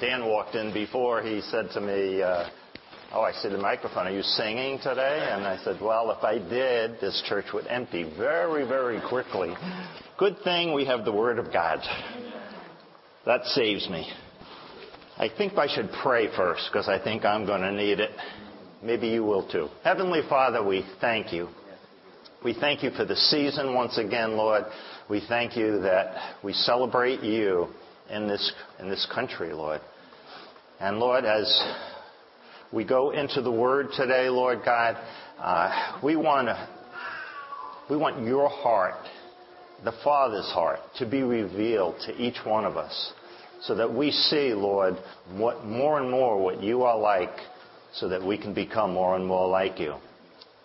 Dan walked in before, he said to me, uh, Oh, I see the microphone. Are you singing today? And I said, Well, if I did, this church would empty very, very quickly. Good thing we have the Word of God. That saves me. I think I should pray first because I think I'm going to need it. Maybe you will too. Heavenly Father, we thank you. We thank you for the season once again, Lord. We thank you that we celebrate you in this, in this country, Lord. And Lord, as we go into the Word today, Lord God, uh, we want to, we want your heart, the Father's heart, to be revealed to each one of us so that we see, Lord, what more and more what you are like so that we can become more and more like you.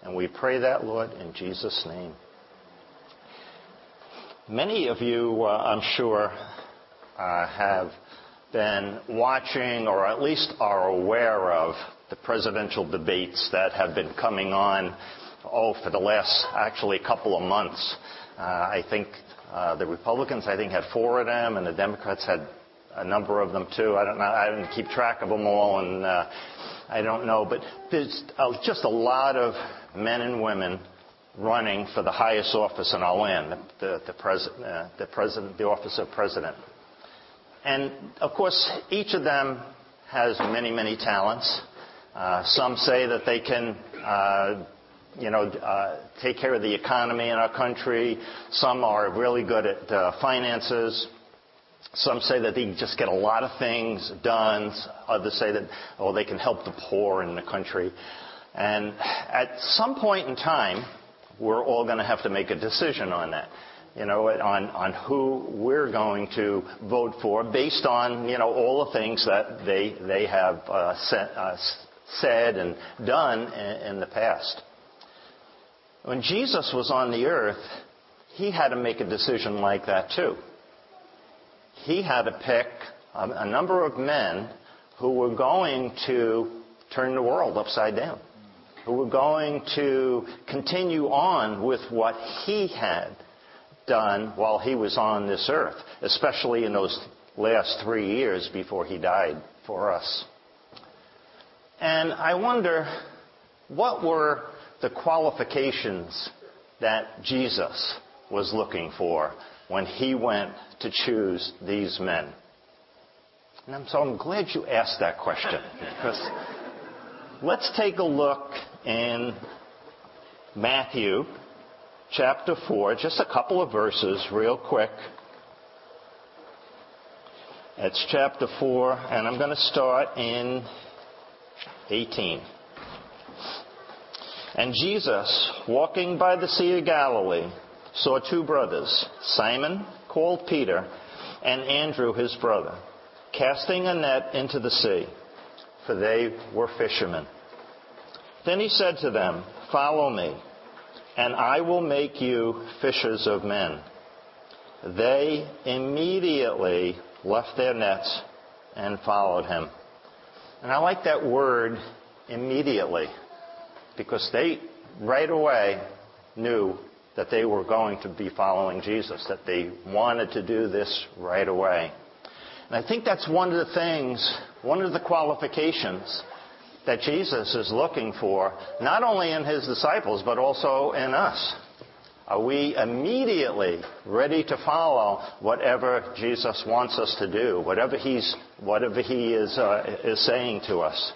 And we pray that, Lord, in Jesus' name. Many of you, uh, I'm sure, have been watching or at least are aware of the presidential debates that have been coming on, oh, for the last actually couple of months. Uh, I think uh, the Republicans, I think, had four of them, and the Democrats had a number of them too. I don't know. I didn't keep track of them all, and uh, I don't know. But there's uh, just a lot of men and women running for the highest office in our land, the, the, pres- uh, the president, the office of president. And of course, each of them has many, many talents. Uh, some say that they can, uh, you know, uh, take care of the economy in our country. Some are really good at finances. Some say that they just get a lot of things done. Others say that, oh, they can help the poor in the country. And at some point in time, we're all going to have to make a decision on that. You know, on, on who we're going to vote for based on, you know, all the things that they, they have uh, uh, said and done in, in the past. When Jesus was on the earth, he had to make a decision like that too. He had to pick a, a number of men who were going to turn the world upside down who were going to continue on with what he had done while he was on this earth, especially in those last three years before he died for us. And I wonder, what were the qualifications that Jesus was looking for when he went to choose these men? And so I'm glad you asked that question because let's take a look in Matthew chapter 4, just a couple of verses, real quick. It's chapter 4, and I'm going to start in 18. And Jesus, walking by the Sea of Galilee, saw two brothers, Simon, called Peter, and Andrew, his brother, casting a net into the sea, for they were fishermen. Then he said to them, Follow me, and I will make you fishers of men. They immediately left their nets and followed him. And I like that word immediately because they right away knew that they were going to be following Jesus, that they wanted to do this right away. And I think that's one of the things, one of the qualifications that Jesus is looking for, not only in his disciples, but also in us. Are we immediately ready to follow whatever Jesus wants us to do, whatever, he's, whatever he is, uh, is saying to us?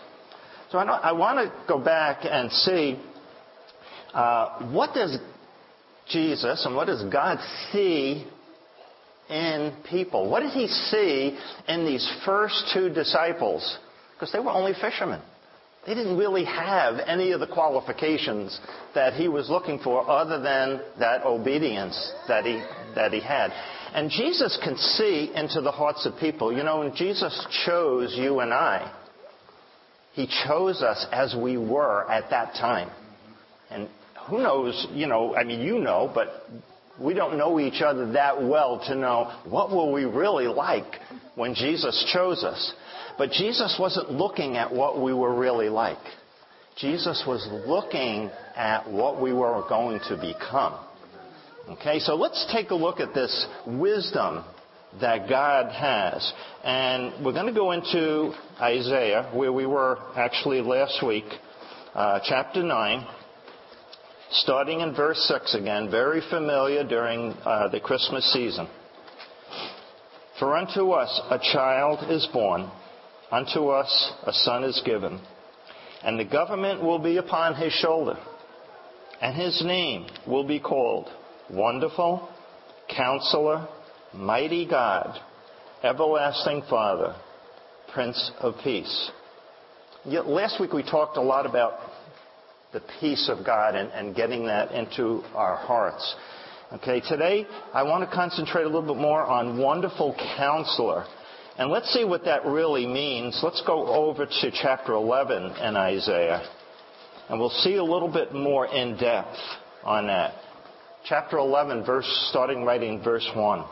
So I, I want to go back and see uh, what does Jesus and what does God see in people? What did he see in these first two disciples? Because they were only fishermen. They didn't really have any of the qualifications that he was looking for other than that obedience that he, that he had. And Jesus can see into the hearts of people. You know, when Jesus chose you and I, he chose us as we were at that time. And who knows, you know, I mean, you know, but we don't know each other that well to know what were we really like when Jesus chose us. But Jesus wasn't looking at what we were really like. Jesus was looking at what we were going to become. Okay, so let's take a look at this wisdom that God has. And we're going to go into Isaiah, where we were actually last week, uh, chapter 9, starting in verse 6 again, very familiar during uh, the Christmas season. For unto us a child is born, unto us a son is given, and the government will be upon his shoulder, and his name will be called Wonderful, Counselor, Mighty God, Everlasting Father, Prince of Peace. Yet last week we talked a lot about the peace of God and, and getting that into our hearts. Okay, today I want to concentrate a little bit more on wonderful counselor. And let's see what that really means. Let's go over to chapter 11 in Isaiah. And we'll see a little bit more in depth on that. Chapter 11, verse, starting right in verse 1. It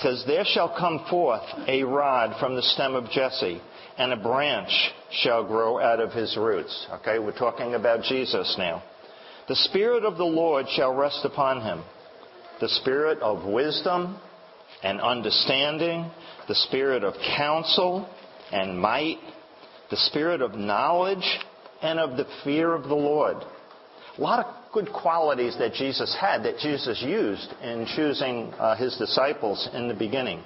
says, There shall come forth a rod from the stem of Jesse, and a branch shall grow out of his roots. Okay, we're talking about Jesus now. The Spirit of the Lord shall rest upon him. The Spirit of wisdom and understanding, the Spirit of counsel and might, the Spirit of knowledge and of the fear of the Lord. A lot of good qualities that Jesus had that Jesus used in choosing uh, his disciples in the beginning.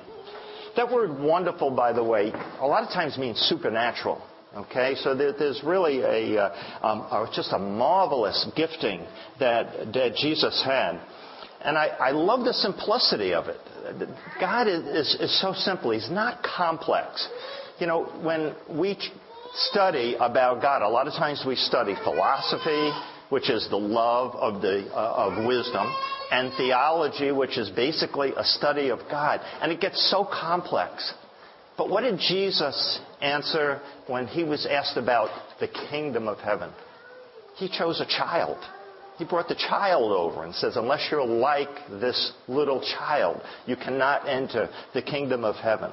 That word wonderful, by the way, a lot of times means supernatural. Okay, so there's really a, uh, um, just a marvelous gifting that, that Jesus had. And I, I love the simplicity of it. God is, is, is so simple. He's not complex. You know, when we study about God, a lot of times we study philosophy, which is the love of, the, uh, of wisdom, and theology, which is basically a study of God. And it gets so complex. But what did Jesus answer when he was asked about the kingdom of heaven? He chose a child. He brought the child over and says, unless you're like this little child, you cannot enter the kingdom of heaven.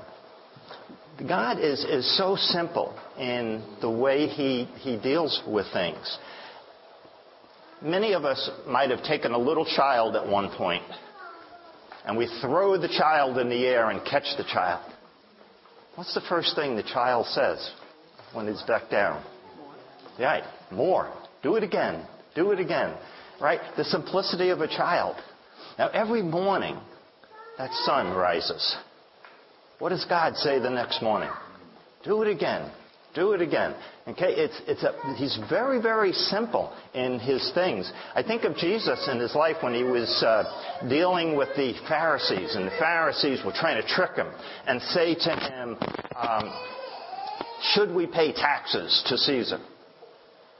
God is, is so simple in the way he, he deals with things. Many of us might have taken a little child at one point, and we throw the child in the air and catch the child. What's the first thing the child says when it's back down? Right, more. Do it again. Do it again. Right? The simplicity of a child. Now, every morning, that sun rises. What does God say the next morning? Do it again. Do it again. Okay, it's, it's a, he's very, very simple in his things. I think of Jesus in his life when he was uh, dealing with the Pharisees, and the Pharisees were trying to trick him and say to him, um, "Should we pay taxes to Caesar?"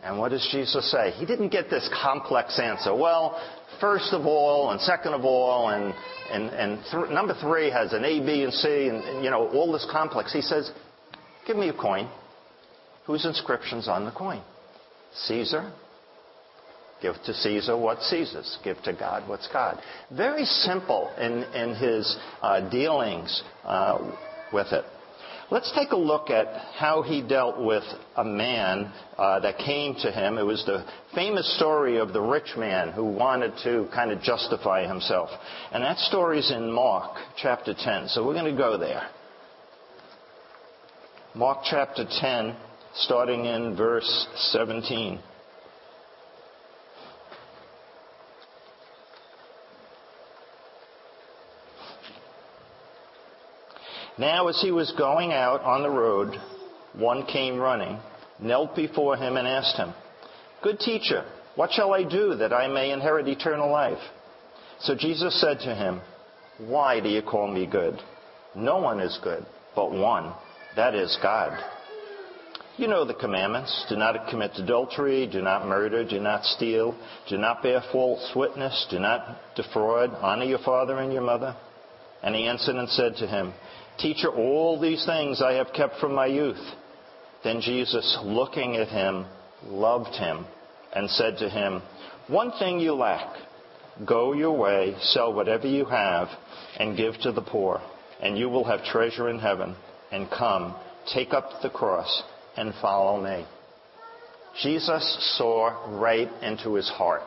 And what does Jesus say? He didn't get this complex answer. Well, first of all, and second of all, and and, and th- number three has an A, B, and C, and, and you know all this complex. He says, "Give me a coin." whose inscription's on the coin? Caesar. Give to Caesar what's Caesar's. Give to God what's God. Very simple in, in his uh, dealings uh, with it. Let's take a look at how he dealt with a man uh, that came to him. It was the famous story of the rich man who wanted to kind of justify himself. And that story's in Mark chapter 10. So we're going to go there. Mark chapter 10 starting in verse 17. Now, as he was going out on the road, one came running, knelt before him, and asked him, Good teacher, what shall I do that I may inherit eternal life? So Jesus said to him, Why do you call me good? No one is good but one, that is God. You know the commandments. Do not commit adultery. Do not murder. Do not steal. Do not bear false witness. Do not defraud. Honor your father and your mother. And he answered and said to him, Teacher, all these things I have kept from my youth. Then Jesus, looking at him, loved him and said to him, One thing you lack. Go your way, sell whatever you have, and give to the poor, and you will have treasure in heaven. And come, take up the cross and follow me. Jesus saw right into his heart.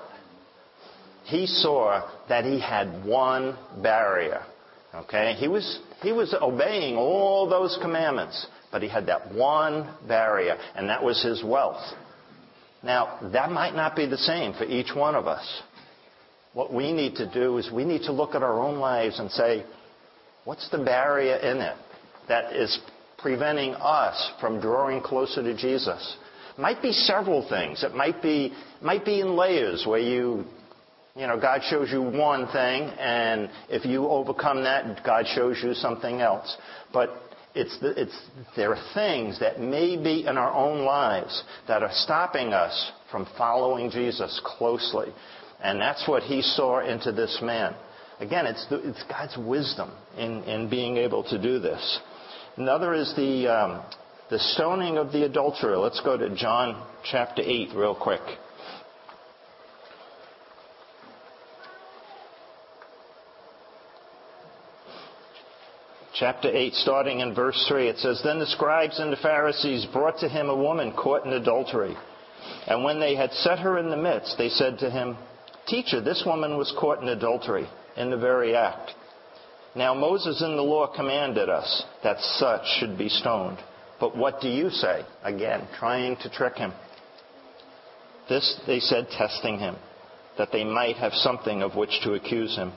He saw that he had one barrier, Okay? He was, he was obeying all those commandments, but he had that one barrier, and that was his wealth. Now, that might not be the same for each one of us. What we need to do is we need to look at our own lives and say, what's the barrier in it that is preventing us from drawing closer to Jesus? Might be several things. It might be, might be in layers where you, you know, God shows you one thing, and if you overcome that, God shows you something else. But it's, the, it's, there are things that may be in our own lives that are stopping us from following Jesus closely. And that's what he saw into this man. Again, it's, the, it's God's wisdom in, in being able to do this. Another is the, um, the stoning of the adulterer. Let's go to John chapter 8 real quick. Chapter 8, starting in verse 3, it says, Then the scribes and the Pharisees brought to him a woman caught in adultery. And when they had set her in the midst, they said to him, Teacher, this woman was caught in adultery, in the very act. Now Moses in the law commanded us that such should be stoned. But what do you say? Again, trying to trick him. This they said, testing him, that they might have something of which to accuse him.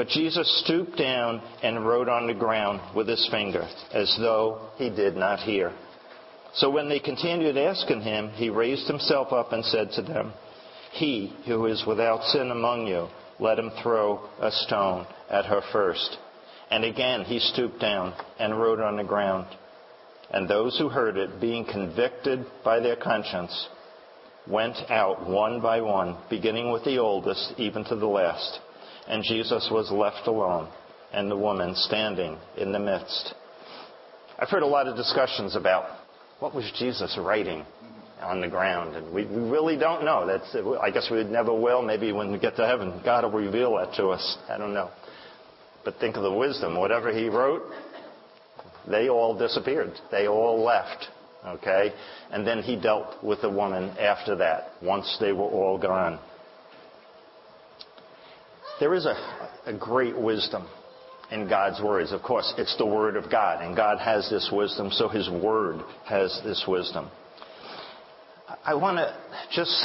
But Jesus stooped down and wrote on the ground with his finger, as though he did not hear. So when they continued asking him, he raised himself up and said to them, He who is without sin among you, let him throw a stone at her first. And again he stooped down and wrote on the ground. And those who heard it, being convicted by their conscience, went out one by one, beginning with the oldest, even to the last and Jesus was left alone, and the woman standing in the midst. I've heard a lot of discussions about what was Jesus writing on the ground, and we, really don't know. That's, I guess we never will. Maybe when we get to heaven, God will reveal that to us. I don't know. But think of the wisdom. Whatever he wrote, they all disappeared. They all left. Okay? And then he dealt with the woman after that, once they were all gone. There is a, a great wisdom in God's words. Of course, it's the Word of God, and God has this wisdom, so His Word has this wisdom. I want to just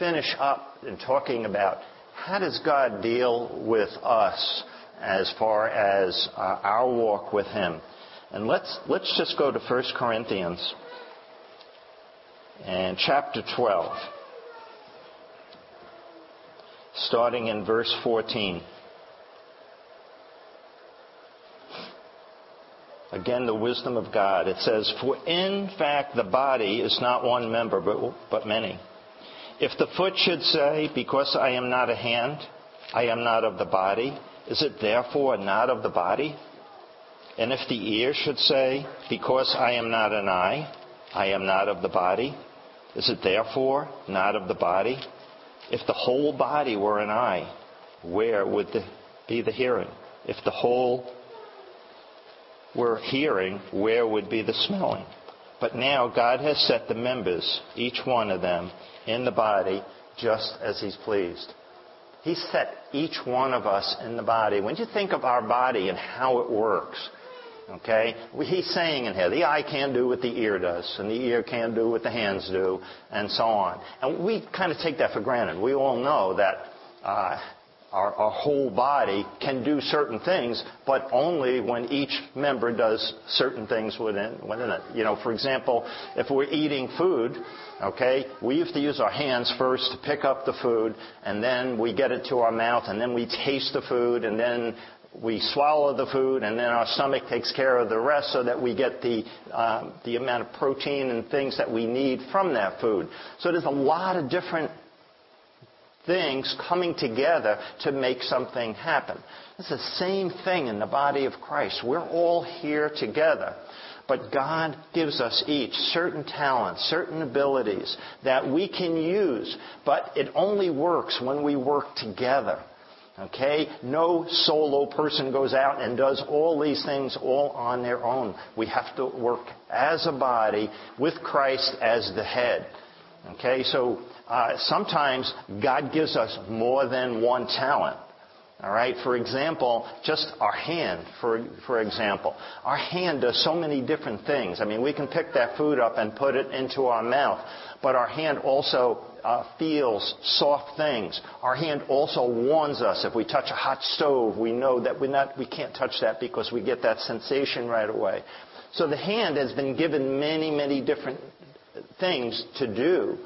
finish up in talking about how does God deal with us as far as uh, our walk with Him. And let's, let's just go to 1 Corinthians and chapter 12 starting in verse 14. Again, the wisdom of God. It says, For in fact the body is not one member, but, but many. If the foot should say, Because I am not a hand, I am not of the body, is it therefore not of the body? And if the ear should say, Because I am not an eye, I am not of the body, is it therefore not of the body? If the whole body were an eye, where would the, be the hearing? If the whole were hearing, where would be the smelling? But now God has set the members, each one of them, in the body just as He's pleased. He set each one of us in the body. When you think of our body and how it works, Okay? He's saying in here, the eye can do what the ear does, and the ear can do what the hands do, and so on. And we kind of take that for granted. We all know that uh, our, our, whole body can do certain things, but only when each member does certain things within, within it. You know, for example, if we're eating food, okay, we have to use our hands first to pick up the food, and then we get it to our mouth, and then we taste the food, and then we swallow the food, and then our stomach takes care of the rest so that we get the, um, the amount of protein and things that we need from that food. So there's a lot of different things coming together to make something happen. It's the same thing in the body of Christ. We're all here together. But God gives us each certain talents, certain abilities that we can use. But it only works when we work together. Okay? No solo person goes out and does all these things all on their own. We have to work as a body with Christ as the head. Okay? So uh, sometimes God gives us more than one talent. All right. For example, just our hand. For for example, our hand does so many different things. I mean, we can pick that food up and put it into our mouth, but our hand also uh, feels soft things. Our hand also warns us if we touch a hot stove, we know that we not we can't touch that because we get that sensation right away. So the hand has been given many, many different things to do,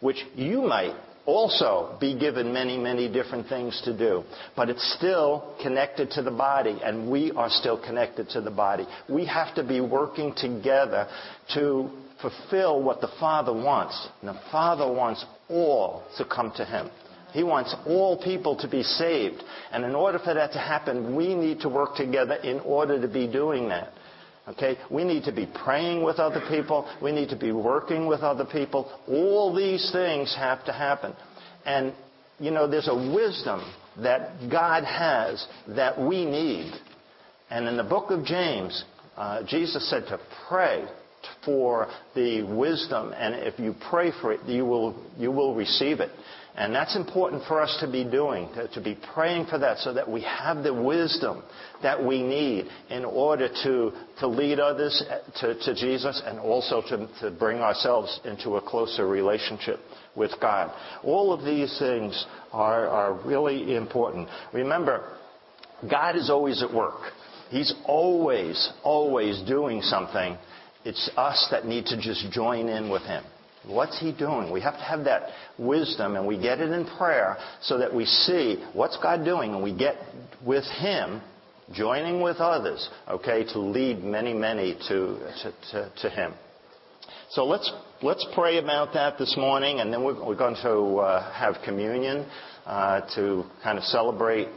which you might also be given many, many different things to do. But it's still connected to the body, and we are still connected to the body. We have to be working together to fulfill what the Father wants. And the Father wants all to come to Him. He wants all people to be saved. And in order for that to happen, we need to work together in order to be doing that. Okay? We need to be praying with other people. We need to be working with other people. All these things have to happen. And, you know, there's a wisdom that God has that we need. And in the book of James, uh, Jesus said to pray for the wisdom, and if you pray for it, you will, you will receive it. And that's important for us to be doing, to, to, be praying for that so that we have the wisdom that we need in order to, to lead others eh, to, to Jesus and also to, to bring ourselves into a closer relationship with God. All of these things are, are really important. Remember, God is always at work. He's always, always doing something. It's us that need to just join in with Him. What's he doing? We have to have that wisdom and we get it in prayer so that we see what's God doing and we get with him, joining with others, okay, to lead many, many to, to, to, to him. So let's, let's pray about that this morning and then we're, we're going to uh, have communion uh, to kind of celebrate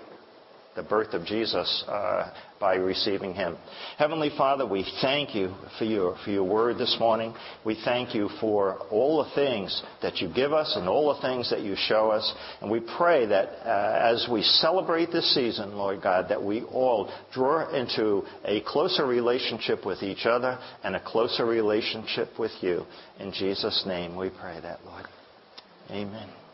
the birth of Jesus uh, by receiving Him. Heavenly Father, we thank you for your, for your word this morning. We thank you for all the things that you give us and all the things that you show us. And we pray that uh, as we celebrate this season, Lord God, that we all draw into a closer relationship with each other and a closer relationship with you. In Jesus' name we pray that, Lord. Amen.